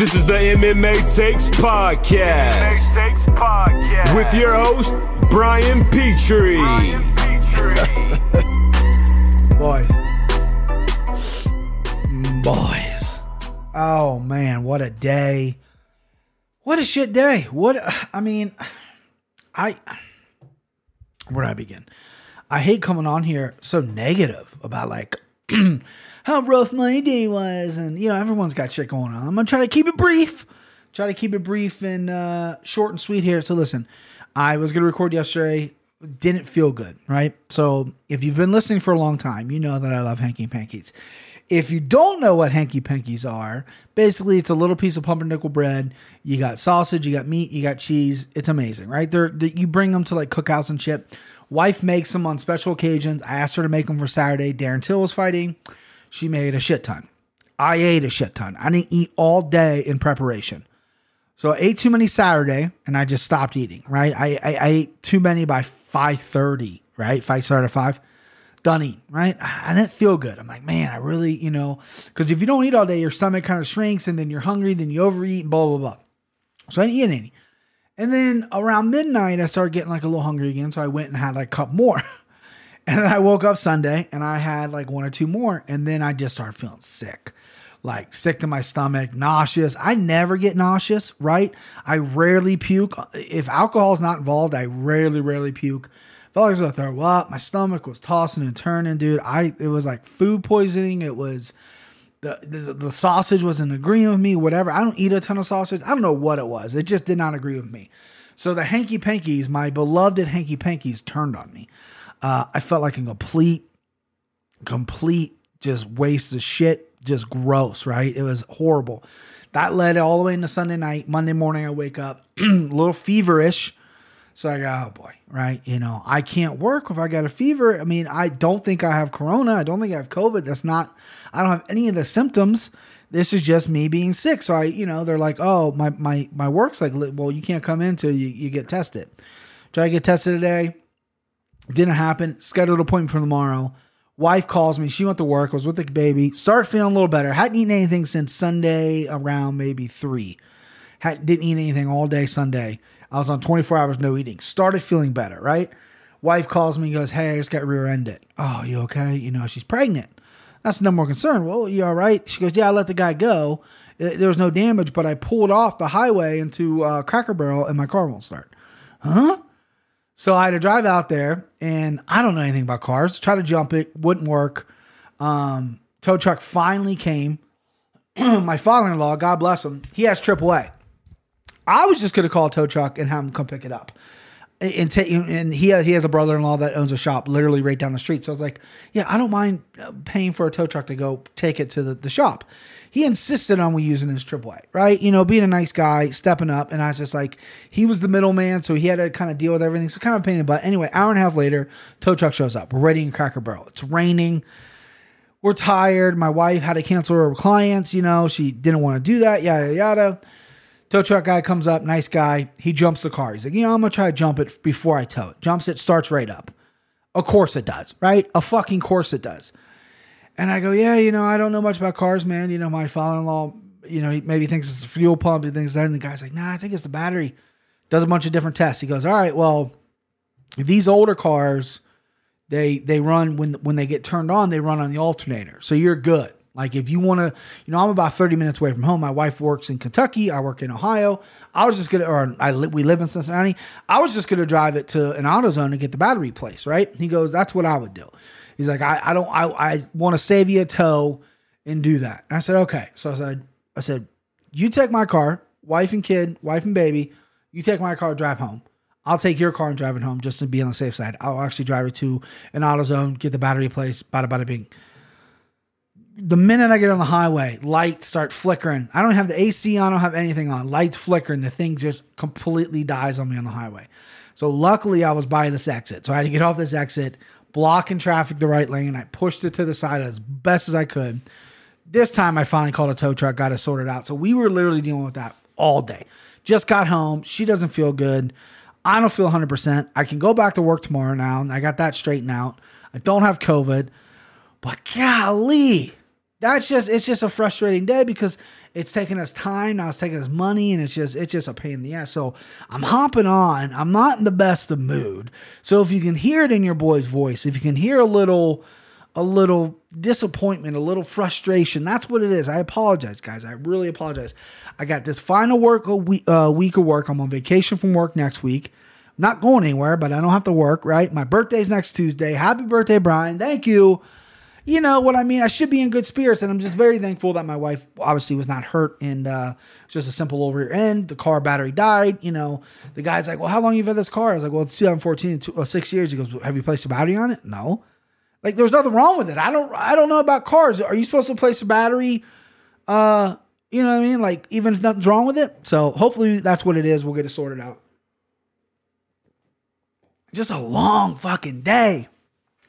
This is the MMA Takes Podcast. MMA Takes Podcast. With your host, Brian Petrie. Brian Petrie. Boys. Mm. Boys. Oh man, what a day. What a shit day. What I mean, I where do I begin? I hate coming on here so negative about like how rough my day was and you know, everyone's got shit going on. I'm gonna try to keep it brief. Try to keep it brief and uh short and sweet here. So listen, I was gonna record yesterday didn't feel good, right? So if you've been listening for a long time, you know that I love hanky pankies. If you don't know what hanky pankies are, basically it's a little piece of pumpernickel bread. You got sausage, you got meat, you got cheese. It's amazing, right? They're, they, you bring them to like cookhouse and shit. Wife makes them on special occasions. I asked her to make them for Saturday. Darren Till was fighting. She made a shit ton. I ate a shit ton. I didn't eat all day in preparation. So I ate too many Saturday and I just stopped eating, right? I, I, I ate too many by 5.30, right? Fight started at 5. Done eating, right? I didn't feel good. I'm like, man, I really, you know, because if you don't eat all day, your stomach kind of shrinks and then you're hungry, then you overeat and blah, blah, blah. So I didn't eat any. And then around midnight, I started getting like a little hungry again. So I went and had like a cup more. and then I woke up Sunday and I had like one or two more. And then I just started feeling sick like sick to my stomach, nauseous. I never get nauseous, right? I rarely puke. If alcohol is not involved, I rarely, rarely puke. Felt like I was gonna throw up. My stomach was tossing and turning, dude. I it was like food poisoning. It was the, the the sausage wasn't agreeing with me. Whatever. I don't eat a ton of sausage. I don't know what it was. It just did not agree with me. So the hanky pankies, my beloved hanky pankies, turned on me. Uh, I felt like a complete, complete just waste of shit just gross, right? It was horrible. That led all the way into Sunday night. Monday morning, I wake up a little feverish. So I go, oh boy, right? You know, I can't work if I got a fever. I mean, I don't think I have corona. I don't think I have COVID. That's not, I don't have any of the symptoms. This is just me being sick. So I, you know, they're like, oh, my my my work's like, well, you can't come in till you, you get tested. Try to get tested today. Didn't happen. Scheduled appointment for tomorrow. Wife calls me. She went to work. Was with the baby. Start feeling a little better. Hadn't eaten anything since Sunday around maybe three. Had, didn't eat anything all day Sunday. I was on 24 hours no eating. Started feeling better, right? Wife calls me goes, Hey, I just got rear ended. Oh, you okay? You know, she's pregnant. That's no more concern. Well, you all right? She goes, Yeah, I let the guy go. There was no damage, but I pulled off the highway into uh, Cracker Barrel and my car won't start. Huh? So I had to drive out there, and I don't know anything about cars. Try to jump it, wouldn't work. Um, tow truck finally came. My father-in-law, God bless him, he has AAA. I was just gonna call a tow truck and have him come pick it up. And, take and he has, he has a brother-in-law that owns a shop literally right down the street. So I was like, yeah, I don't mind uh, paying for a tow truck to go take it to the, the shop he insisted on we using his AAA, right? You know, being a nice guy, stepping up. And I was just like, he was the middleman, so he had to kind of deal with everything. So kind of pain in the butt. Anyway, hour and a half later, tow truck shows up. We're ready in Cracker Barrel. It's raining. We're tired. My wife had to cancel her clients. You know, she didn't want to do that. Yada yada. Tow truck guy comes up, nice guy. He jumps the car. He's like, you know, I'm gonna try to jump it before I tow it. Jumps it, starts right up. Of course it does, right? A fucking course it does. And I go, yeah, you know, I don't know much about cars, man. You know, my father-in-law, you know, he maybe thinks it's the fuel pump. He thinks that. And the guy's like, nah, I think it's the battery. Does a bunch of different tests. He goes, all right, well, these older cars, they they run when when they get turned on, they run on the alternator. So you're good. Like if you want to, you know, I'm about 30 minutes away from home. My wife works in Kentucky. I work in Ohio. I was just gonna, or I li- we live in Cincinnati. I was just gonna drive it to an AutoZone and get the battery replaced. Right? He goes, that's what I would do. He's like, I, I don't, I, I want to save you a tow and do that. And I said, okay. So I said, I said, you take my car, wife and kid, wife and baby. You take my car, drive home. I'll take your car and drive it home just to be on the safe side. I'll actually drive it to an AutoZone, get the battery replaced, bada bada bing. The minute I get on the highway, lights start flickering. I don't have the AC on, I don't have anything on. Lights flickering, the thing just completely dies on me on the highway. So luckily I was by this exit. So I had to get off this exit, blocking traffic the right lane. And I pushed it to the side as best as I could. This time I finally called a tow truck, got it sorted out. So we were literally dealing with that all day. Just got home. She doesn't feel good. I don't feel 100%. I can go back to work tomorrow now. I got that straightened out. I don't have COVID. But golly, that's just it's just a frustrating day because it's taking us time now it's taking us money and it's just it's just a pain in the ass. So i'm hopping on. I'm not in the best of mood. So if you can hear it in your boy's voice if you can hear a little a little disappointment a little frustration that's what it is. I apologize guys. I really apologize. I got this final work a week, uh, week of work. I'm on vacation from work next week. Not going anywhere but i don't have to work right? My birthday's next tuesday. Happy birthday brian. Thank you you know what I mean? I should be in good spirits. And I'm just very thankful that my wife obviously was not hurt and uh, it's just a simple little rear end. The car battery died. You know, the guy's like, well, how long you had this car? I was like, well, it's 2014, two, uh, six years. He goes, have you placed a battery on it? No. Like there's nothing wrong with it. I don't, I don't know about cars. Are you supposed to place a battery? Uh, you know what I mean? Like even if nothing's wrong with it. So hopefully that's what it is. We'll get it sorted out. Just a long fucking day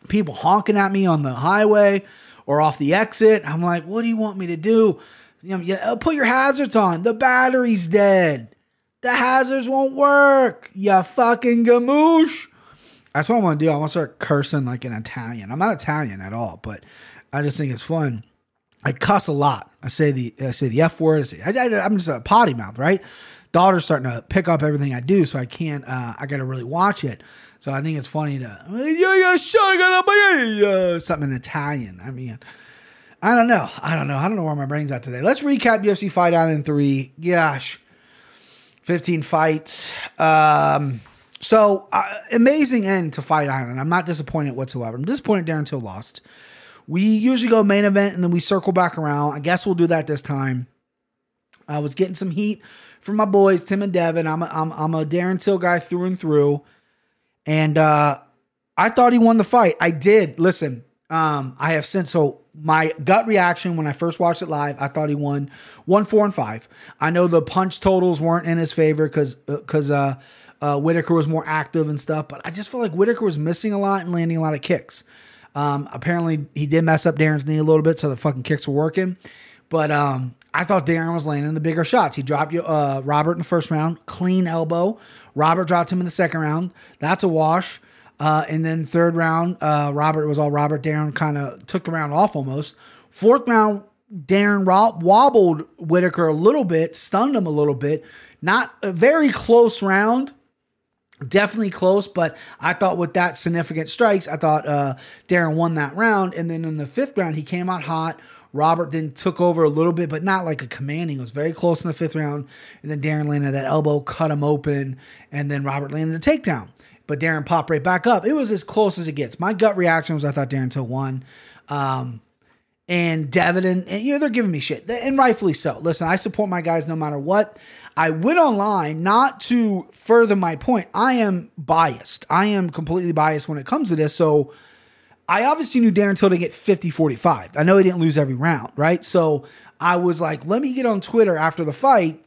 people honking at me on the highway or off the exit. I'm like, what do you want me to do? You know, yeah, put your hazards on. The battery's dead. The hazards won't work. You fucking gamoosh. That's what I want to do. I want to start cursing like an Italian. I'm not Italian at all, but I just think it's fun. I cuss a lot. I say the I say the f word. I say, I, am just a potty mouth, right? Daughter's starting to pick up everything I do, so I can't. Uh, I got to really watch it. So I think it's funny to something in Italian. I mean, I don't know. I don't know. I don't know where my brain's at today. Let's recap UFC Fight Island three. Gosh, fifteen fights. Um, so uh, amazing end to Fight Island. I'm not disappointed whatsoever. I'm disappointed Darren Till lost. We usually go main event and then we circle back around. I guess we'll do that this time. I was getting some heat from my boys, Tim and Devin. I'm a, I'm, I'm a Darren Till guy through and through. And uh, I thought he won the fight. I did. Listen, um, I have since so my gut reaction when I first watched it live, I thought he won one, four, and five. I know the punch totals weren't in his favor because because uh, uh, uh, Whittaker was more active and stuff, but I just felt like Whittaker was missing a lot and landing a lot of kicks. Um, apparently, he did mess up Darren's knee a little bit, so the fucking kicks were working. But um, I thought Darren was landing the bigger shots. He dropped uh, Robert in the first round, clean elbow. Robert dropped him in the second round. That's a wash. Uh, and then third round, uh, Robert was all Robert. Darren kind of took the round off almost. Fourth round, Darren wobbled Whittaker a little bit, stunned him a little bit. Not a very close round, definitely close, but I thought with that significant strikes, I thought uh, Darren won that round. And then in the fifth round, he came out hot. Robert then took over a little bit, but not like a commanding. It was very close in the fifth round. And then Darren landed that elbow, cut him open, and then Robert landed a takedown. But Darren popped right back up. It was as close as it gets. My gut reaction was I thought Darren Till won. Um, and Devin and, and, you know they're giving me shit, and rightfully so. Listen, I support my guys no matter what. I went online not to further my point. I am biased. I am completely biased when it comes to this. So I obviously knew Darren Till to get 50 45. I know he didn't lose every round, right? So I was like, let me get on Twitter after the fight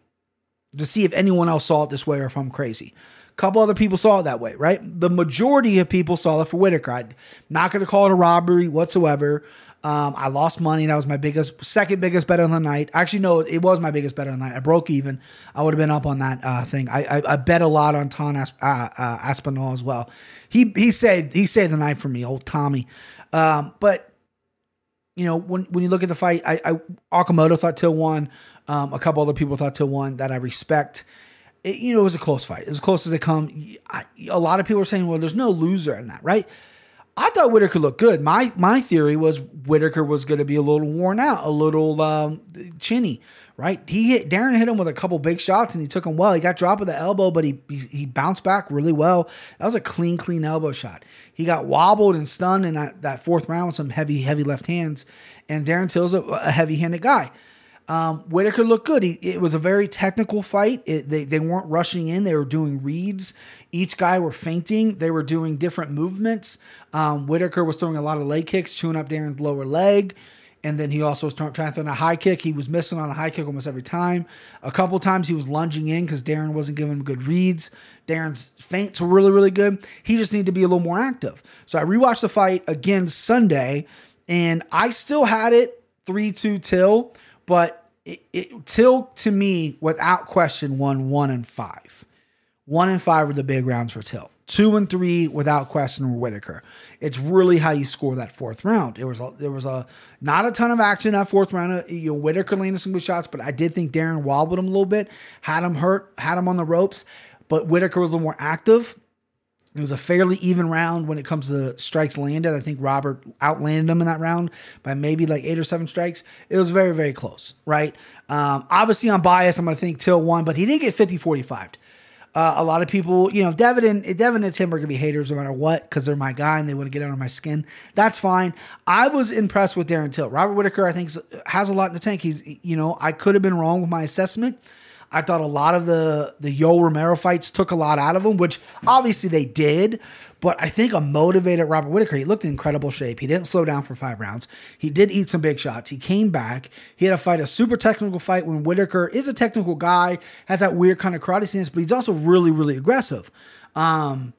to see if anyone else saw it this way or if I'm crazy. A couple other people saw it that way, right? The majority of people saw it for Whittaker. I'm not going to call it a robbery whatsoever. Um, I lost money. That was my biggest, second biggest bet on the night. Actually, no, it was my biggest bet on the night. I broke even. I would have been up on that uh, thing. I, I, I, bet a lot on Tom Asp- uh, uh, Aspinall as well. He he saved he saved the night for me, old Tommy. Um, but you know when when you look at the fight, I, I Okamoto thought Till won. Um, a couple other people thought Till won that I respect. It, you know, it was a close fight, as close as they come. I, a lot of people are saying, "Well, there's no loser in that," right? I thought Whittaker looked good. My my theory was Whittaker was going to be a little worn out, a little um, chinny, right? He hit Darren hit him with a couple big shots and he took him well. He got dropped with the elbow, but he, he, he bounced back really well. That was a clean, clean elbow shot. He got wobbled and stunned in that, that fourth round with some heavy, heavy left hands. And Darren Till's a, a heavy handed guy. Um, Whittaker looked good. He, it was a very technical fight. It, they, they weren't rushing in. They were doing reads. Each guy were feinting. They were doing different movements. Um, Whittaker was throwing a lot of leg kicks, chewing up Darren's lower leg. And then he also was trying to throw a high kick. He was missing on a high kick almost every time. A couple times he was lunging in because Darren wasn't giving him good reads. Darren's feints were really, really good. He just needed to be a little more active. So I rewatched the fight again Sunday, and I still had it 3 2 Till but it, it, Till to me, without question, won one and five. One and five were the big rounds for Till. Two and three without question were Whittaker. It's really how you score that fourth round. It was a, there was a not a ton of action that fourth round. Uh, You know, Whittaker landed some good shots, but I did think Darren wobbled him a little bit, had him hurt, had him on the ropes. But Whittaker was a little more active. It was a fairly even round when it comes to strikes landed. I think Robert outlanded him in that round by maybe like eight or seven strikes. It was very, very close, right? Um, obviously, I'm biased. I'm going to think Till won, but he didn't get 50 45. Uh, a lot of people, you know, Devin and Devin and Tim are gonna be haters no matter what because they're my guy and they want to get under my skin. That's fine. I was impressed with Darren Till. Robert Whittaker, I think, has a lot in the tank. He's, you know, I could have been wrong with my assessment. I thought a lot of the the Yo Romero fights took a lot out of him, which obviously they did. But I think a motivated Robert Whittaker, he looked in incredible shape. He didn't slow down for five rounds. He did eat some big shots. He came back. He had a fight a super technical fight when Whittaker is a technical guy, has that weird kind of karate stance, but he's also really, really aggressive. Um,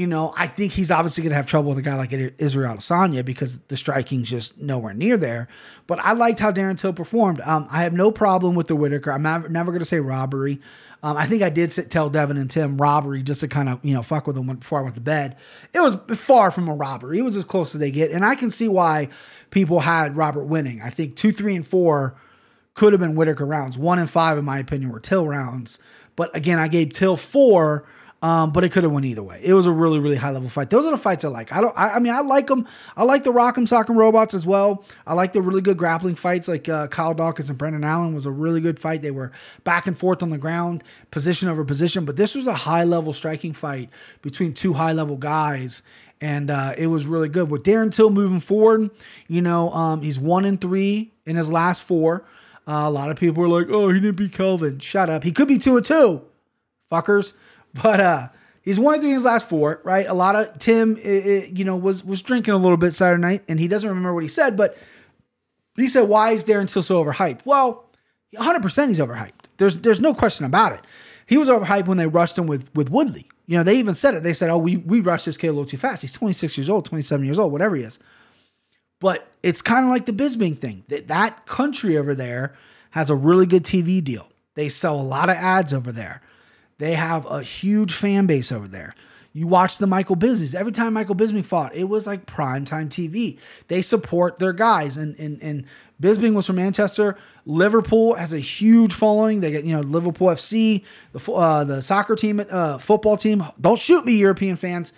you know, I think he's obviously going to have trouble with a guy like Israel Adesanya because the striking's just nowhere near there. But I liked how Darren Till performed. Um, I have no problem with the Whittaker. I'm never, going to say robbery. Um, I think I did sit, tell Devin and Tim robbery just to kind of you know fuck with them before I went to bed. It was far from a robbery. It was as close as they get, and I can see why people had Robert winning. I think two, three, and four could have been Whittaker rounds. One and five, in my opinion, were Till rounds. But again, I gave Till four um, but it could have went either way. It was a really, really high level fight. Those are the fights I like. I don't. I, I mean, I like them. I like the Rock'em Sock'em Robots as well. I like the really good grappling fights, like uh, Kyle Daukaus and Brendan Allen was a really good fight. They were back and forth on the ground, position over position. But this was a high level striking fight between two high level guys. And uh, it was really good. With Darren Till moving forward, you know, um, he's one in three in his last four. Uh, a lot of people were like, "Oh, he didn't beat Kelvin." Shut up. He could be two and two, fuckers. But uh, he's one of three in his last four, right? A lot of Tim, it, it, you know, was was drinking a little bit Saturday night, and he doesn't remember what he said, but he said, "Why is Darren still so overhyped?" Well, 100 percent he's overhyped. There's there's no question about it. He was overhyped when they rushed him with with Woodley. You know, they even said it. They said, "Oh, we we rushed this kid a little too fast. He's 26 years old, 27 years old, whatever he is." But it's kind of like the Bisping thing. That that country over there has a really good TV deal. They sell a lot of ads over there. They have a huge fan base over there. You watch the Michael Bisping. Every time Michael Bisping fought, it was like primetime TV. They support their guys. And, and, and Bisping was from Manchester. Liverpool has a huge following. They get, you know, Liverpool FC, the, uh, the soccer team, uh, football team. Don't shoot me, European fans.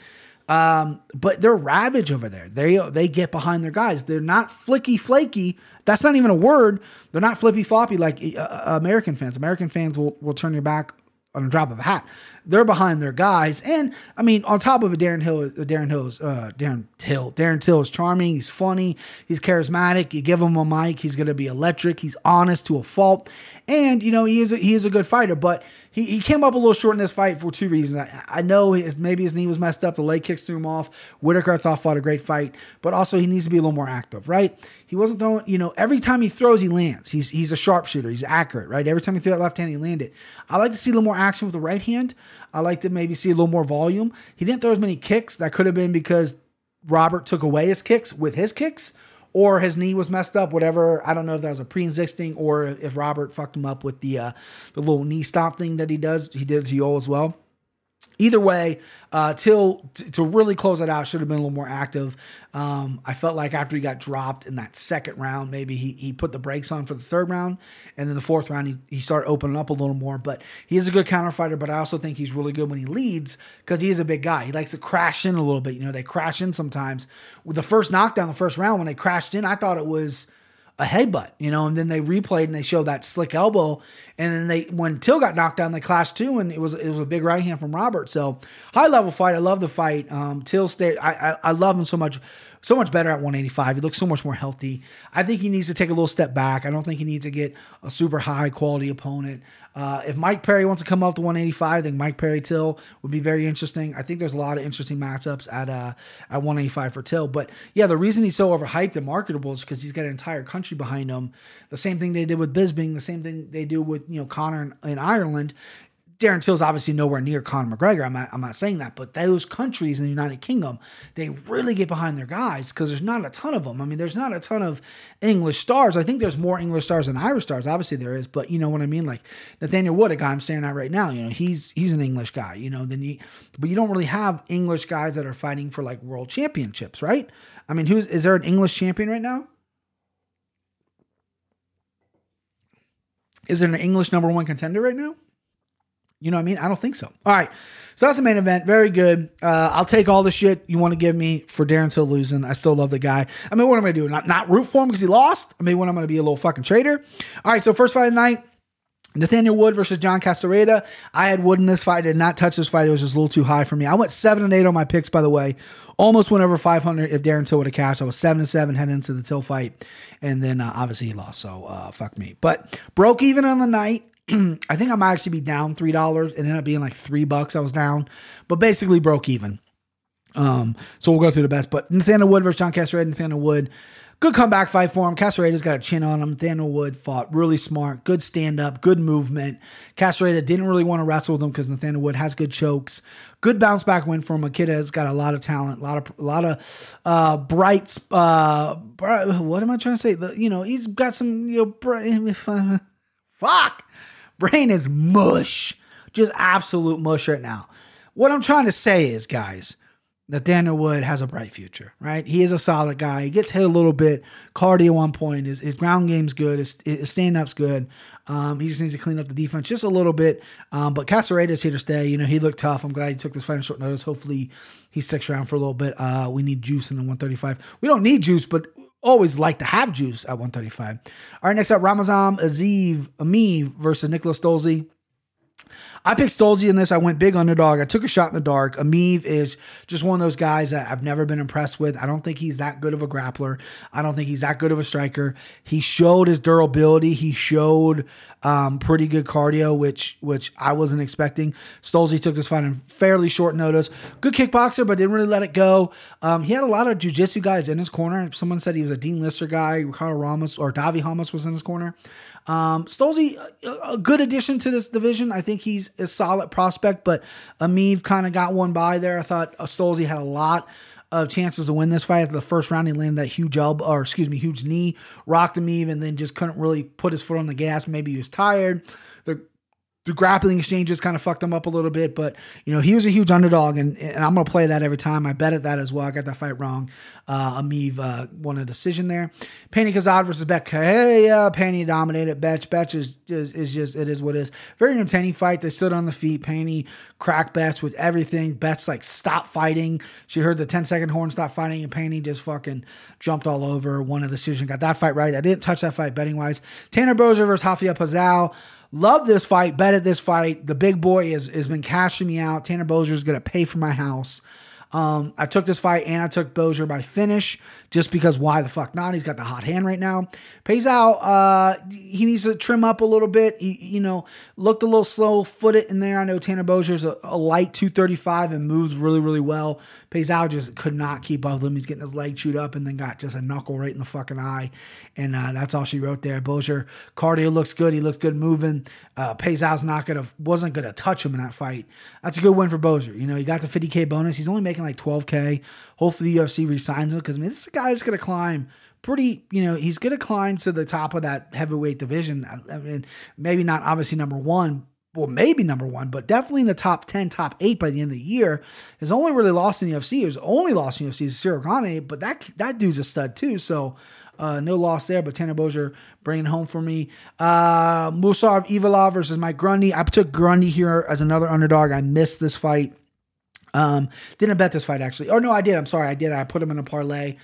Um, but they're ravage over there. They they get behind their guys. They're not flicky flaky. That's not even a word. They're not flippy floppy like uh, American fans. American fans will, will turn your back on a drop of a hat. They're behind their guys, and I mean, on top of it, Darren Hill, Darren Hill's, uh, Darren Till, Darren Till is charming. He's funny. He's charismatic. You give him a mic, he's gonna be electric. He's honest to a fault, and you know he is a, he is a good fighter. But he, he came up a little short in this fight for two reasons. I, I know his, maybe his knee was messed up. The leg kicks threw him off. Whittaker I thought fought a great fight, but also he needs to be a little more active, right? He wasn't throwing. You know, every time he throws, he lands. He's he's a sharpshooter. He's accurate, right? Every time he threw that left hand, he landed. I like to see a little more action with the right hand. I like to maybe see a little more volume. He didn't throw as many kicks. That could have been because Robert took away his kicks with his kicks, or his knee was messed up. Whatever. I don't know if that was a pre-existing or if Robert fucked him up with the uh, the little knee stomp thing that he does. He did it to Yo as well. Either way, uh, Till t- to really close it out should have been a little more active. Um, I felt like after he got dropped in that second round, maybe he, he put the brakes on for the third round, and then the fourth round he, he started opening up a little more. But he is a good counter fighter. But I also think he's really good when he leads because he is a big guy. He likes to crash in a little bit. You know, they crash in sometimes. With the first knockdown, the first round when they crashed in, I thought it was a headbutt, you know, and then they replayed and they showed that slick elbow, and then they when Till got knocked down, they clashed too, and it was it was a big right hand from Robert. So high level fight, I love the fight. Um, Till stayed, I, I I love him so much, so much better at 185. He looks so much more healthy. I think he needs to take a little step back. I don't think he needs to get a super high quality opponent. Uh, if Mike Perry wants to come up to 185, I think Mike Perry Till would be very interesting. I think there's a lot of interesting matchups at uh, at 185 for Till. But yeah, the reason he's so overhyped and marketable is because he's got an entire country behind him. The same thing they did with Bisping, the same thing they do with you know Conor in, in Ireland. Darren Till's obviously nowhere near Conor McGregor. I'm not, I'm not saying that, but those countries in the United Kingdom, they really get behind their guys because there's not a ton of them. I mean, there's not a ton of English stars. I think there's more English stars than Irish stars. Obviously there is, but you know what I mean? Like Nathaniel Wood, a guy I'm staring at right now, you know, he's he's an English guy, you know, then you but you don't really have English guys that are fighting for like world championships, right? I mean, who's is there an English champion right now? Is there an English number one contender right now? You know what I mean? I don't think so. All right. So that's the main event. Very good. Uh, I'll take all the shit you want to give me for Darren Till losing. I still love the guy. I mean, what am I going to do? Not, not root for him because he lost? I mean, what am going to be a little fucking traitor? All right. So first fight of the night. Nathaniel Wood versus John Castañeda. I had Wood in this fight. I did not touch this fight. It was just a little too high for me. I went seven and eight on my picks, by the way. Almost went over 500 if Darren Till would have cashed. I was seven and seven heading into the Till fight, and then uh, obviously he lost. So uh, fuck me. But broke even on the night. I think I might actually be down three dollars. It ended up being like three bucks. I was down, but basically broke even. Um, so we'll go through the best. But Nathaniel Wood versus John Castañeda. Nathaniel Wood Good comeback fight for him. Castañeda's got a chin on him. Daniel Wood fought really smart, good stand up, good movement. Castañeda didn't really want to wrestle with him because Nathaniel Wood has good chokes. Good bounce back win for him. A kid has got a lot of talent, a lot of a lot of uh, bright. Uh, what am I trying to say? The, you know, he's got some. You know, bright, fuck, brain is mush, just absolute mush right now. What I'm trying to say is, guys Nathaniel Wood has a bright future, right? He is a solid guy. He gets hit a little bit, cardio on point. His, his ground game's good. His, his stand up's good. Um, he just needs to clean up the defense just a little bit. Um, but Castañeda's here to stay. You know, he looked tough. I'm glad he took this fight on short notice. Hopefully, he sticks around for a little bit. Uh, we need juice in the 135. We don't need juice, but always like to have juice at 135. All right, next up, Ramazan Aziv Emeev versus Nicholas Stolze. I picked Stolze in this. I went big underdog. I took a shot in the dark. Emeev is just one of those guys that I've never been impressed with. I don't think he's that good of a grappler. I don't think he's that good of a striker. He showed his durability. He showed um, pretty good cardio, which which I wasn't expecting. Stolze took this fight in fairly short notice. Good kickboxer, but didn't really let it go. Um, he had a lot of jujitsu guys in his corner. Someone said he was a Dean Lister guy. Ricardo Ramos or Davi Ramos was in his corner. Um, a good addition to this division. I think he's a solid prospect, but Emeev kind of got one by there. I thought Stolze had a lot of chances to win this fight. After the first round, he landed that huge elbow, or excuse me, huge knee, rocked Emeev, and then just couldn't really put his foot on the gas. Maybe he was tired. The the grappling exchanges kind of fucked him up a little bit, but you know he was a huge underdog, and, and I'm gonna play that every time. I bet at that as well. I got that fight wrong. Uh, Emeev uh, won a decision there. Pannie Kianzad versus Bet Hey, uh, Pannie dominated. Betch Betch is, is is just it is what it is. Very entertaining fight. They stood on the feet. Pannie cracked Betch with everything. Betch like stop fighting. She heard the 10 second horn stop fighting, and Pannie just fucking jumped all over. Won a decision. Got that fight right. I didn't touch that fight betting wise. Tanner Boser versus Rafael Pazal. Love this fight. Bet at this fight. The big boy has, has been cashing me out. Tanner Boser is going to pay for my house. Um, I took this fight and I took Boser by finish just because why the fuck not? He's got the hot hand right now. Pays out. Uh, he needs to trim up a little bit. He, you know, looked a little slow footed in there. I know Tanner Boser's a, a light 235 and moves really, really well. Pays out just could not keep up with him. He's getting his leg chewed up and then got just a knuckle right in the fucking eye. And uh, that's all she wrote there. Boser cardio looks good. He looks good moving. Uh, Pays out's not gonna wasn't gonna touch him in that fight. That's a good win for Boser. You know, he got the 50k bonus. He's only making like 12k. Hopefully the UFC resigns him because I mean this guy is gonna climb pretty. You know, he's gonna climb to the top of that heavyweight division. I mean, maybe not obviously number one. Well, maybe number one, but definitely in the top 10, top eight by the end of the year. His only really lost in the UFC. His only lost in the UFC is Gane, but that that dude's a stud too. So uh, no loss there, but Tanner Boser bringing home for me. Uh, Movsar Evloev versus Mike Grundy. I took Grundy here as another underdog. I missed this fight. Um, didn't bet this fight actually. Oh no, I did. I'm sorry, I did. I put him in a parlay.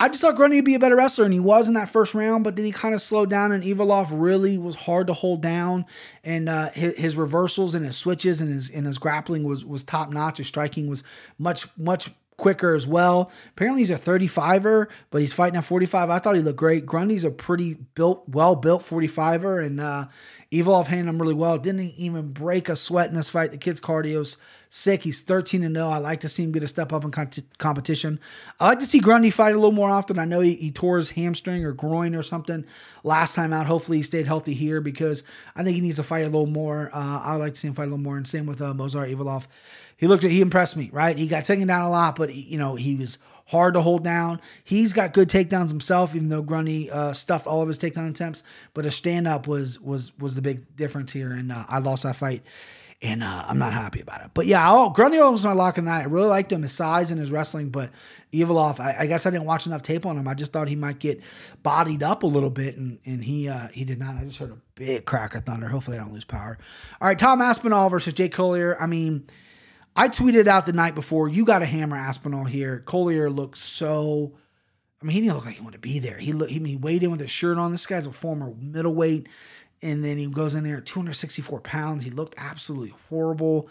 I just thought Grundy would be a better wrestler, and he was in that first round, but then he kind of slowed down, and Evloev really was hard to hold down, and uh, his, his, reversals and his switches and his and his grappling was was top notch. His striking was much much quicker as well. Apparently he's a 35er, but he's fighting at 45. I thought he looked great. Grundy's a pretty built, well built 45er, and uh, Evloev handled him really well. Didn't even break a sweat in this fight. The kid's cardio's sick. He's 13 and 0. I like to see him get a step up in competition. I like to see Grundy fight a little more often. I know he, he, tore his hamstring or groin or something last time out. Hopefully he stayed healthy here because I think he needs to fight a little more. Uh, I like to see him fight a little more. And same with uh, Movsar Evloev. He looked, he impressed me, right? He got taken down a lot, but he, you know he was hard to hold down. He's got good takedowns himself, even though Grundy uh, stuffed all of his takedown attempts. But a stand up was was was the big difference here, and uh, I lost that fight and uh, I'm not happy about it. But yeah, oh, Grundy was my lock in that. I really liked him, his size and his wrestling, but Evloev, I, I, guess I didn't watch enough tape on him. I just thought he might get bodied up a little bit, and and he uh, he did not. I just heard a big crack of thunder. Hopefully, I don't lose power. All right, Tom Aspinall versus Jake Collier. I mean, I tweeted out the night before, you got to hammer Aspinall here. Collier looks so. I mean, he didn't look like he wanted to be there. He looked, he, he weighed in with his shirt on. This guy's a former middleweight and then he goes in there at 264 pounds. He looked absolutely horrible.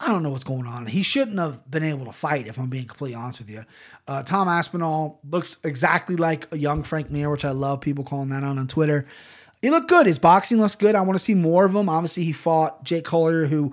I don't know what's going on. He shouldn't have been able to fight, if I'm being completely honest with you. Uh, Tom Aspinall looks exactly like a young Frank Mir, which I love people calling that on on Twitter. He looked good. His boxing looks good. I want to see more of him. Obviously, he fought Jake Collier, who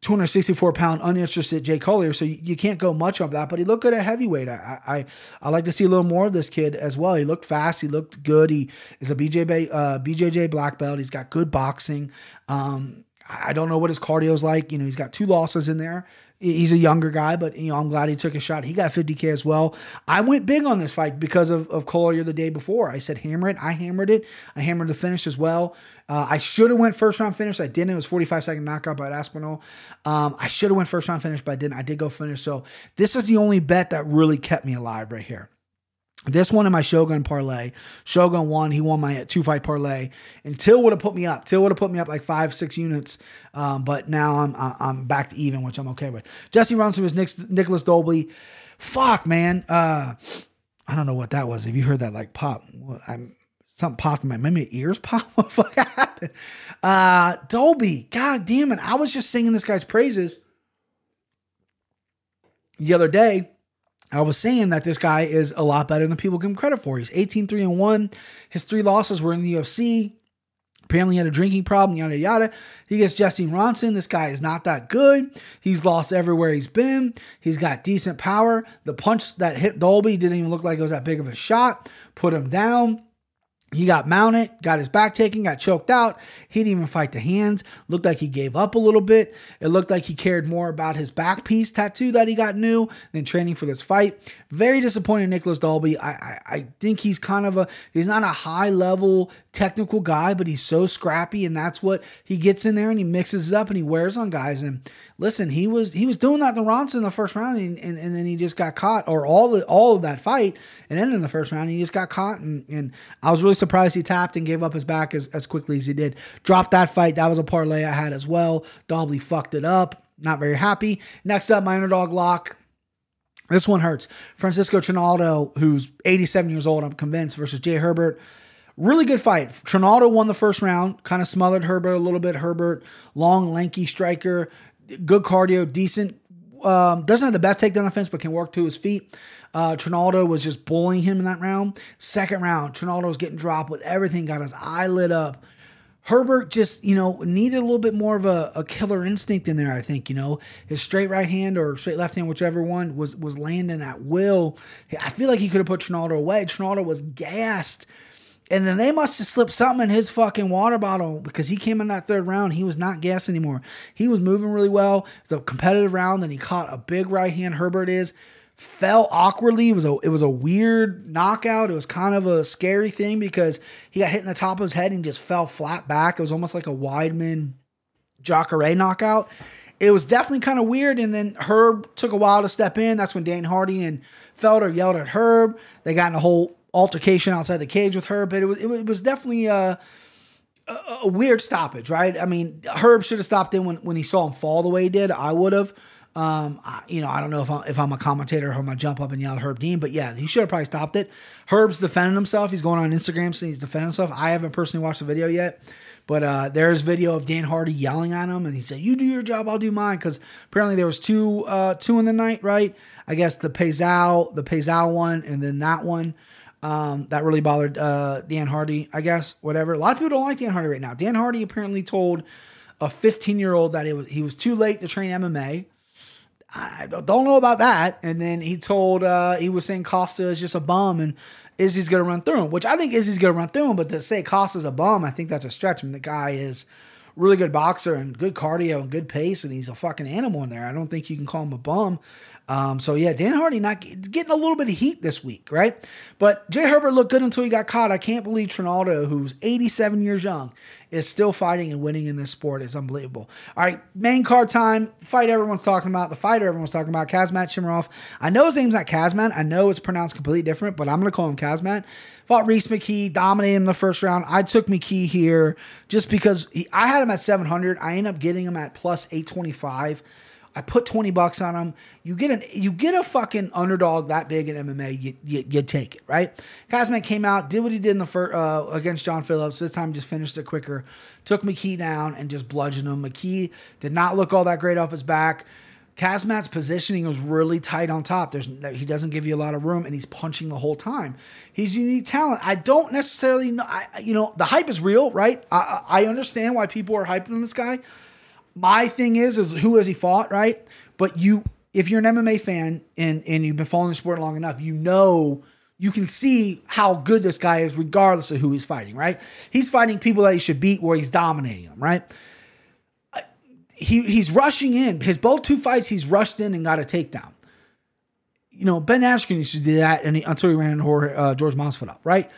264 pound uninterested Jay Collier, so you, you, can't go much of that. But he looked good at heavyweight. I, I I like to see a little more of this kid as well. He looked fast. He looked good. He is a BJJ uh, BJJ black belt. He's got good boxing. Um, I don't know what his cardio is like. You know, he's got two losses in there. He's a younger guy, but you know, I'm glad he took a shot. He got 50k as well. I went big on this fight because of, of Collier the day before. I said hammer it. I hammered it. I hammered the finish as well. Uh, I should have went first round finish. I didn't. It was 45 second knockout by Aspinall. Um, I should have went first round finish, but I didn't. I did go finish. So this is the only bet that really kept me alive right here. This one in my Shogun parlay. Shogun won. He won my two fight parlay. And Till would have put me up. Till would have put me up like five, six units. Um, but now I'm I'm back to even, which I'm okay with. Jesse Ronson was Nick, Nicholas Dalby. Fuck, man. Uh, I don't know what that was. Have you heard that like pop? I'm something popped in my maybe ears pop. What the fuck happened? Uh, Dalby. God damn it. I was just singing this guy's praises the other day I was saying that this guy is a lot better than people give him credit for. He's 18 3 and 1. His three losses were in the UFC. Apparently, he had a drinking problem, yada yada. He gets Jesse Ronson. This guy is not that good. He's lost everywhere he's been. He's got decent power. The punch that hit Dalby didn't even look like it was that big of a shot. Put him down. He got mounted, got his back taken, got choked out. He didn't even fight the hands. Looked like he gave up a little bit. It looked like he cared more about his back piece tattoo that he got new than training for this fight. Very disappointed, Nicholas Dalby. I, I, I think he's kind of a he's not a high level technical guy, but he's so scrappy, and that's what he gets in there and he mixes it up and he wears on guys. And listen, he was he was doing that to Ronson in the first round, and, and, and, then he just got caught, or all the all of that fight, and then in the first round he just got caught, and, and I was really surprised he tapped and gave up his back as, as quickly as he did. Dropped that fight. That was a parlay I had as well. Dalby fucked it up. Not very happy. Next up, my underdog lock. This one hurts. Francisco Trinaldo, who's 87 years old, I'm convinced, versus Jai Herbert. Really good fight. Trinaldo won the first round, kind of smothered Herbert a little bit. Herbert, long, lanky striker, good cardio, decent. Um, doesn't have the best takedown offense, but can work to his feet. Uh, Trinaldo was just bullying him in that round. Second round, Trinaldo was getting dropped with everything, got his eye lit up. Herbert just, you know, needed a little bit more of a, a, killer instinct in there, I think, you know. His straight right hand or straight left hand, whichever one, was was landing at will. I feel like he could have put Trinaldo away. Trinaldo was gassed and then they must have slipped something in his fucking water bottle because he came in that third round. He was not gas anymore. He was moving really well. It was a competitive round. Then he caught a big right hand. Herbert is fell awkwardly. It was a it was a weird knockout. It was kind of a scary thing because he got hit in the top of his head and just fell flat back. It was almost like a Weidman Jacare knockout. It was definitely kind of weird. And then Herb took a while to step in. That's when Dan Hardy and Felder yelled at Herb. They got in a whole altercation outside the cage with Herb, but it was, it was definitely a, a, weird stoppage, right? I mean, Herb should have stopped in when, when he saw him fall the way he did. I would have. Um, I, you know, I don't know if I'm, if I'm a commentator or I'm gonna jump up and yell at Herb Dean, but yeah, he should have probably stopped it. Herb's defending himself. He's going on Instagram saying he's defending himself. I haven't personally watched the video yet, but uh, there's video of Dan Hardy yelling at him, and he said, "You do your job, I'll do mine." Because apparently there was two uh, two in the night, right? I guess the Payzal, the Payzal one, and then that one. Um, that really bothered uh, Dan Hardy, I guess. Whatever. A lot of people don't like Dan Hardy right now. Dan Hardy apparently told a 15 year old that it was he was too late to train MMA. I don't know about that. And then he told uh, he was saying Costa is just a bum and Izzy's to run through him, which I think Izzy's to run through him. But to say Costa's a bum, I think that's a stretch. I mean, the guy is really good boxer and good cardio and good pace, and he's a fucking animal in there. I don't think you can call him a bum. Um, so yeah, Dan Hardy not getting a little bit of heat this week, right? But Jai Herbert looked good until he got caught. I can't believe Trinaldo, who's 87 years young, is still fighting and winning in this sport. It's unbelievable. All right, main card time. Fight everyone's talking about. The fighter everyone's talking about. Kazmat Shimarov. I know his name's not Kazmat. I know it's pronounced completely different, but I'm gonna call him Kazmat. Fought Rhys McKee, dominated him the first round. I took McKee here just because he, I had him at 700. I ended up getting him at plus 825. I put 20 bucks on him. You get an you get a fucking underdog that big in MMA, you, you, you take it, right? Kazmat came out, did what he did in the first uh, against John Phillips. This time just finished it quicker. Took McKee down and just bludgeoned him. McKee did not look all that great off his back. Kazmat's positioning was really tight on top. There's he doesn't give you a lot of room, and he's punching the whole time. He's unique talent. I don't necessarily know. I, you know, the hype is real, right? I, I understand why people are hyping on this guy my thing is is who has he fought, right? But you if you're an MMA fan and and you've been following the sport long enough, you know you can see how good this guy is regardless of who he's fighting, right? He's fighting people that he should beat where he's dominating them, right? He he's rushing in. His both two fights, he's rushed in and got a takedown. You know, Ben Askren used to do that and he, until he ran into uh, George Masvidal, right?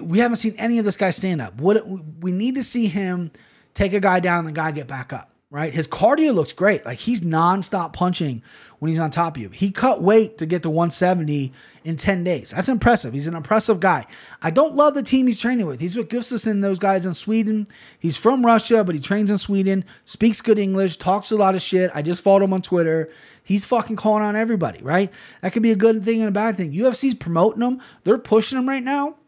We haven't seen any of this guy stand up. What we need to see him take a guy down and the guy get back up right? His cardio looks great. Like he's nonstop punching when he's on top of you. He cut weight to get to 170 in 10 days. That's impressive. He's an impressive guy. I don't love the team he's training with. He's with Gustafsson, those guys in Sweden. He's from Russia, but he trains in Sweden, speaks good English, talks a lot of shit. I just followed him on Twitter. He's fucking calling on everybody, right? That could be a good thing and a bad thing. UFC's promoting him. They're pushing him right now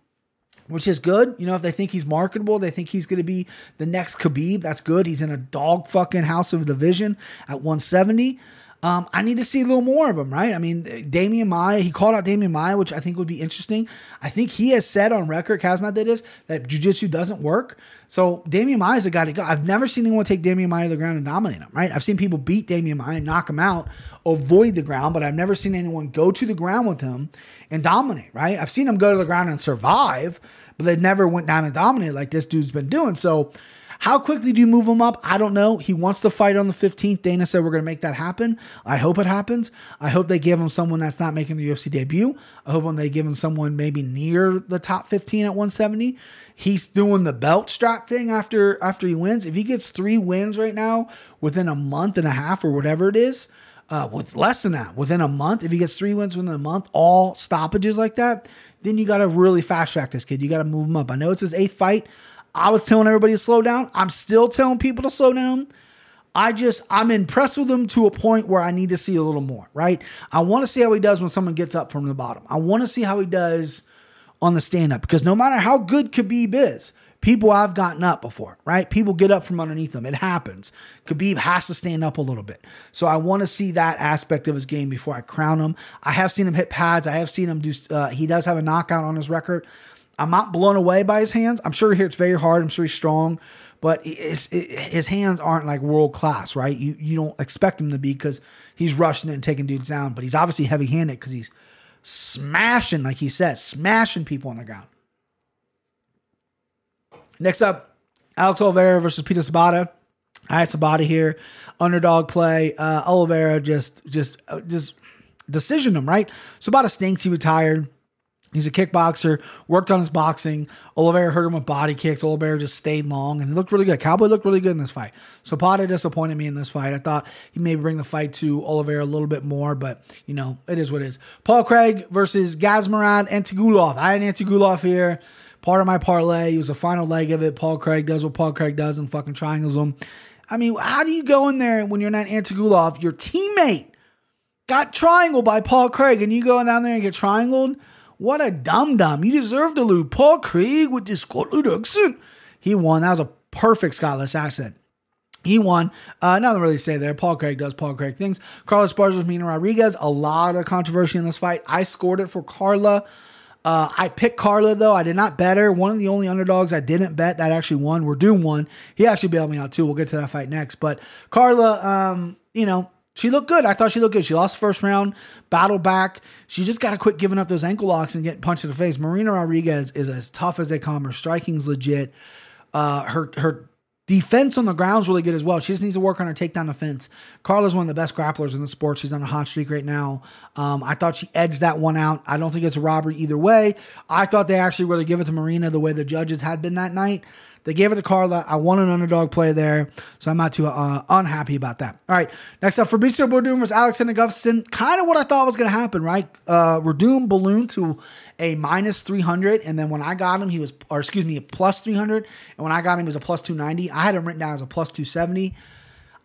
which is good. You know, if they think he's marketable, they think he's going to be the next Khabib. That's good. He's in a dog fucking house of division at 170. Um, I need to see a little more of him, right? I mean, Demian Maia, he called out Demian Maia, which I think would be interesting. I think he has said on record, Kazmat that is, that jiu-jitsu doesn't work. So Demian Maia is the guy to go. I've never seen anyone take Demian Maia to the ground and dominate him, right? I've seen people beat Demian Maia and knock him out, avoid the ground, but I've never seen anyone go to the ground with him and dominate, right? I've seen him go to the ground and survive, but they never went down and dominated like this dude's been doing. So how quickly do you move him up? I don't know. He wants to fight on the 15th. Dana said we're going to make that happen. I hope it happens. I hope they give him someone that's not making the UFC debut. I hope when they give him someone maybe near the top 15 at 170. He's doing the belt strap thing after after he wins. If he gets three wins right now within a month and a half or whatever it is, uh, with less than that, within a month, if he gets three wins within a month, all stoppages like that, then you got to really fast track this kid. You got to move him up. I know it's his eighth fight. I was telling everybody to slow down. I'm still telling people to slow down. I just I'm impressed with him to a point where I need to see a little more, right? I want to see how he does when someone gets up from the bottom. I want to see how he does on the stand up because no matter how good Khabib is, people I've gotten up before, right? People get up from underneath them. It happens. Khabib has to stand up a little bit. So I want to see that aspect of his game before I crown him. I have seen him hit pads. I have seen him do, uh, he does have a knockout on his record. I'm not blown away by his hands. I'm sure he hits very hard. I'm sure he's strong, but it, his hands aren't like world class, right? You you don't expect him to be because he's rushing it and taking dudes down, but he's obviously heavy handed because he's smashing, like he says, smashing people on the ground. Next up, Alex Oliveira versus Peter Sobotta. I had Sobotta here, underdog play. Uh, Oliveira just just uh, just decisioned him right. Sobotta stinks. He retired. He's a kickboxer, worked on his boxing. Oliveira hurt him with body kicks. Oliveira just stayed long and he looked really good. Cowboy looked really good in this fight. Sobotta disappointed me in this fight. I thought he may bring the fight to Oliveira a little bit more, but you know, it is what it is. Paul Craig versus Gamzatmurad Antigulov. I had Antigulov here. Part of my parlay. He was the final leg of it. Paul Craig does what Paul Craig does and fucking triangles him. I mean, how do you go in there when you're not Antigulov? Your teammate got triangled by Paul Craig, and you go down there and get triangled? What a dum dum. You deserve to lose. Paul Craig with this Scotland accent. He won. That was a perfect Scottish accent. He won. Uh, nothing really to say there. Paul Craig does Paul Craig things. Carla Esparza with Mina Rodriguez. A lot of controversy in this fight. I scored it for Carla. Uh, I picked Carla though. I did not bet her. One of the only underdogs I didn't bet that actually won. We're doing one. He actually bailed me out too. We'll get to that fight next. But Carla, um, you know, she looked good. I thought she looked good. She lost first round, battled back. She just got to quit giving up those ankle locks and getting punched in the face. Marina Rodriguez is as tough as they come. Her striking's legit. Uh, her her defense on the ground is really good as well. She just needs to work on her takedown defense. Carla's one of the best grapplers in the sport. She's on a hot streak right now. Um, I thought she edged that one out. I don't think it's a robbery either way. I thought they actually were to give it to Marina the way the judges had been that night. They gave it to Carla. I want an underdog play there, so I'm not too uh, unhappy about that. All right, next up, Fabricio Werdum versus Alexander Gustafsson. Kind of what I thought was going to happen, right? Uh, Werdum ballooned to a minus 300, and then when I got him, he was, or excuse me, a plus 300, and when I got him, he was a plus 290. I had him written down as a plus 270.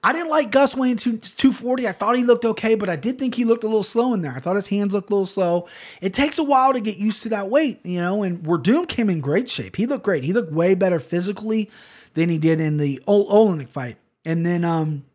I didn't like Gus weighing 240. I thought he looked okay, but I did think he looked a little slow in there. I thought his hands looked a little slow. It takes a while to get used to that weight, you know, and Werdum came in great shape. He looked great. He looked way better physically than he did in the Oleinik fight. And then um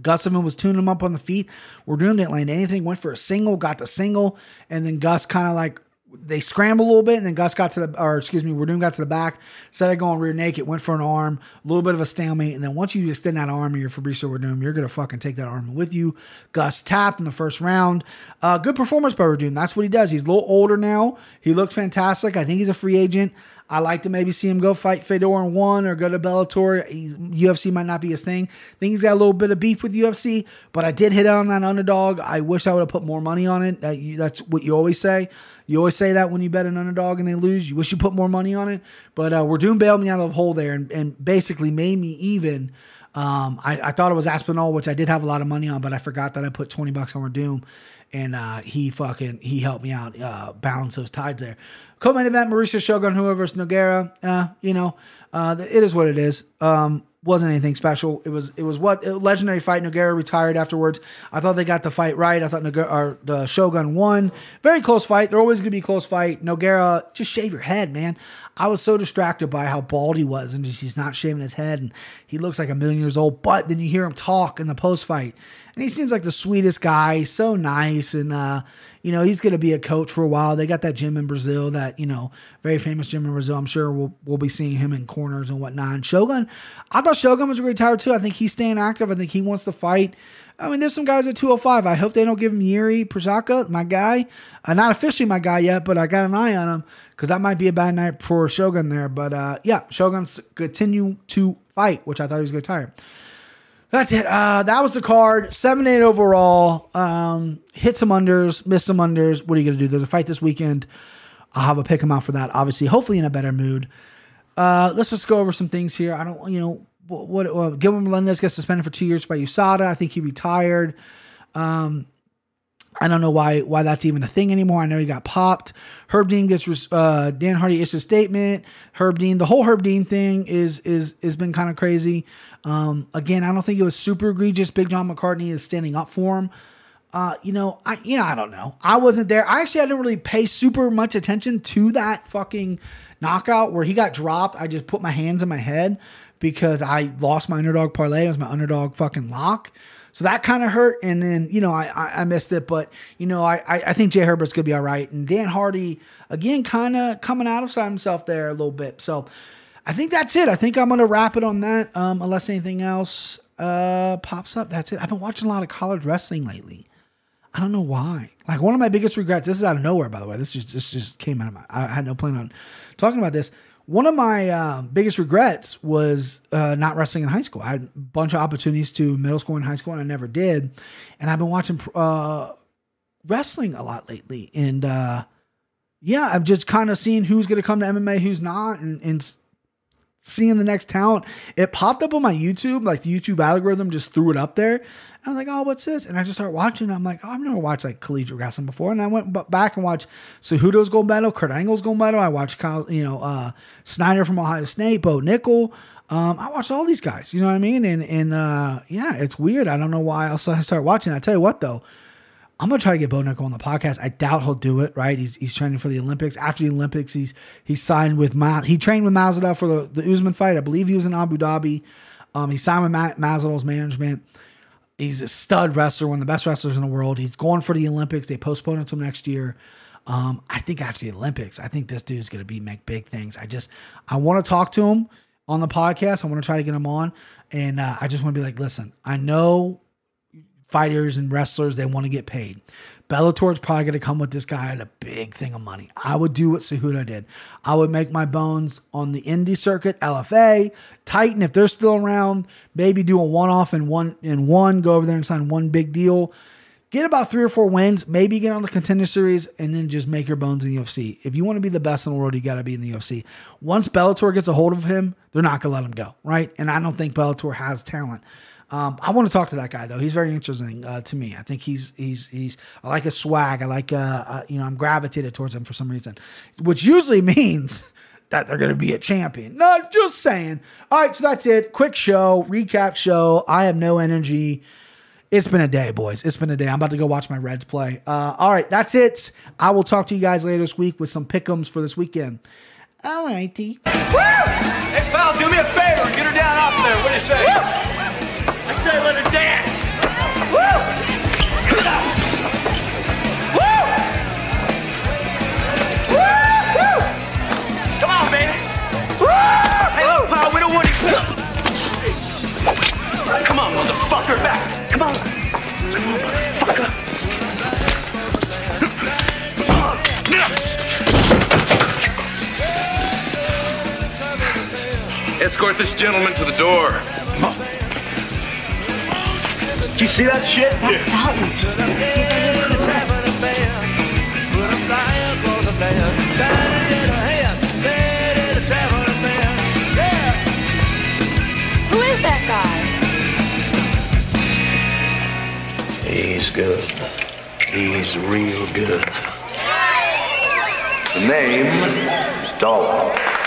Gustafsson was tuning him up on the feet. Werdum didn't land anything, went for a single, got the single, and then Gus kind of like they scrambled a little bit, and then Gus got to the, or excuse me, Werdum got to the back, instead of going rear naked, went for an arm, a little bit of a stalemate, and then once you extend that arm and you're Fabricio Werdum, you're gonna fucking take that arm with you. Gus tapped in the first round. Uh, good performance by Werdum. That's what he does. He's a little older now. He looked fantastic. I think he's a free agent. I like to maybe see him go fight Fedor in one or go to Bellator. He's, UFC might not be his thing. I think he's got a little bit of beef with UFC, but I did hit on that underdog. I wish I would have put more money on it. Uh, you, that's what you always say. You always say that when you bet an underdog and they lose. You wish you put more money on it. But uh, Werdum bailed me out of the hole there and, and basically made me even. Um, I, I, thought it was Aspinall, which I did have a lot of money on, but I forgot that I put 20 bucks on Werdum and uh, he fucking he helped me out uh, balance those tides there. Co-main event: Mauricio Shogun whoever versus Nogueira. Uh, you know, uh, it is what it is. Um, wasn't anything special. It was it was what legendary fight. Nogueira retired afterwards. I thought they got the fight right. I thought Nogueira, or the Shogun won. Very close fight. They're always gonna be close fight. Nogueira, just shave your head, man. I was so distracted by how bald he was and just he's not shaving his head and he looks like a million years old. But then you hear him talk in the post fight and he seems like the sweetest guy, so nice, and uh, you know he's going to be a coach for a while. They got that gym in Brazil, that you know very famous gym in Brazil. I'm sure we'll we'll be seeing him in corners and whatnot. And Shogun, I thought Shogun was a great tired too. I think he's staying active. I think he wants to fight. I mean, there's some guys at 205. I hope they don't give him Yuri Prochazka, my guy. Uh, not officially my guy yet, but I got an eye on him because that might be a bad night for Shogun there. But uh, yeah, Shogun's continue to fight, which I thought he was going to tire. That's it. Uh, that was the card. Seven eight overall. Um, hit some unders, miss some unders. What are you gonna do? There's a fight this weekend. I'll have a pick him out for that. Obviously, hopefully in a better mood. Uh, let's just go over some things here. I don't, you know, what, what uh, Gilbert Melendez gets suspended for two years by USADA. I think he retired. Um, I don't know why why that's even a thing anymore. I know he got popped. Herb Dean gets uh, Dan Hardy issues a statement. Herb Dean, the whole Herb Dean thing is is has been kind of crazy. Um, again, I don't think it was super egregious. Big John McCarthy is standing up for him. Uh, you know, I know I don't know. I wasn't there. I actually I didn't really pay super much attention to that fucking knockout where he got dropped. I just put my hands in my head because I lost my underdog parlay. It was my underdog fucking lock. So that kind of hurt. And then, you know, I, I, I, missed it. But, you know, I, I think Jai Herbert's going to be all right. And Dan Hardy, again, kind of coming out of himself there a little bit. So I think that's it. I think I'm going to wrap it on that um, unless anything else uh, pops up. That's it. I've been watching a lot of college wrestling lately. I don't know why. Like one of my biggest regrets. This is out of nowhere, by the way. This just this just came out of my. I had no plan on talking about this one of my uh, biggest regrets was uh, not wrestling in high school. I had a bunch of opportunities to middle school and high school, and I never did. And I've been watching uh, wrestling a lot lately, and uh, yeah, I've just kind of seen who's going to come to MMA, who's not, and, and seeing the next talent. It popped up on my YouTube, like the YouTube algorithm just threw it up there. I was like, oh, what's this? And I just started watching. I'm like, oh, I've never watched like collegiate wrestling before. And I went back and watched Cejudo's gold medal, Kurt Angle's gold medal. I watched Kyle, you know, uh, Snyder from Ohio State, Bo Nickal. Um, I watched all these guys, you know what I mean? And and uh, yeah, it's weird. I don't know why else I started watching. I tell you what though, I'm gonna try to get Bo Nickal on the podcast. I doubt he'll do it. Right? He's, he's training for the Olympics. After the Olympics, he's he signed with Ma. He trained with Masvidal for the, the Usman fight. I believe he was in Abu Dhabi. Um, he signed with Ma- Masvidal's management. He's a stud wrestler, one of the best wrestlers in the world. He's going for the Olympics. They postponed it until next year. Um, I think after the Olympics, I think this dude's gonna be make big things. I just I want to talk to him on the podcast. I want to try to get him on, and uh, I just want to be like, listen, I know fighters and wrestlers they want to get paid. Bellator's probably going to come with this guy at a big thing of money. I would do what Cejudo did. I would make my bones on the indie circuit, LFA, Titan if they're still around. Maybe do a one off and one in one. Go over there and sign one big deal. Get about three or four wins. Maybe get on the contender series and then just make your bones in the UFC. If you want to be the best in the world, you got to be in the UFC. Once Bellator gets a hold of him, they're not going to let him go, right? And I don't think Bellator has talent. Um, I want to talk to that guy though. He's very interesting uh, to me. I think he's he's he's. I like his swag. I like uh, uh, you know I'm gravitated towards him for some reason, which usually means that they're going to be a champion. Not just saying. All right, so that's it. Quick show recap show. I have no energy. It's been a day, boys. It's been a day. I'm about to go watch my Reds play. Uh, all right, that's it. I will talk to you guys later this week with some pickums for this weekend. All righty. Hey, pal, do me a favor. Get her down off there. What do you say? I say let her dance. Woo! Woo! Woo! Woo! Come on, baby. Woo! Hey, look, pal, we don't want to... Come on, motherfucker, back. Come on. Come on, motherfucker. Escort this gentleman to the door. You see that shit? Who is that guy? He's good. He's real good. The name is Dalton.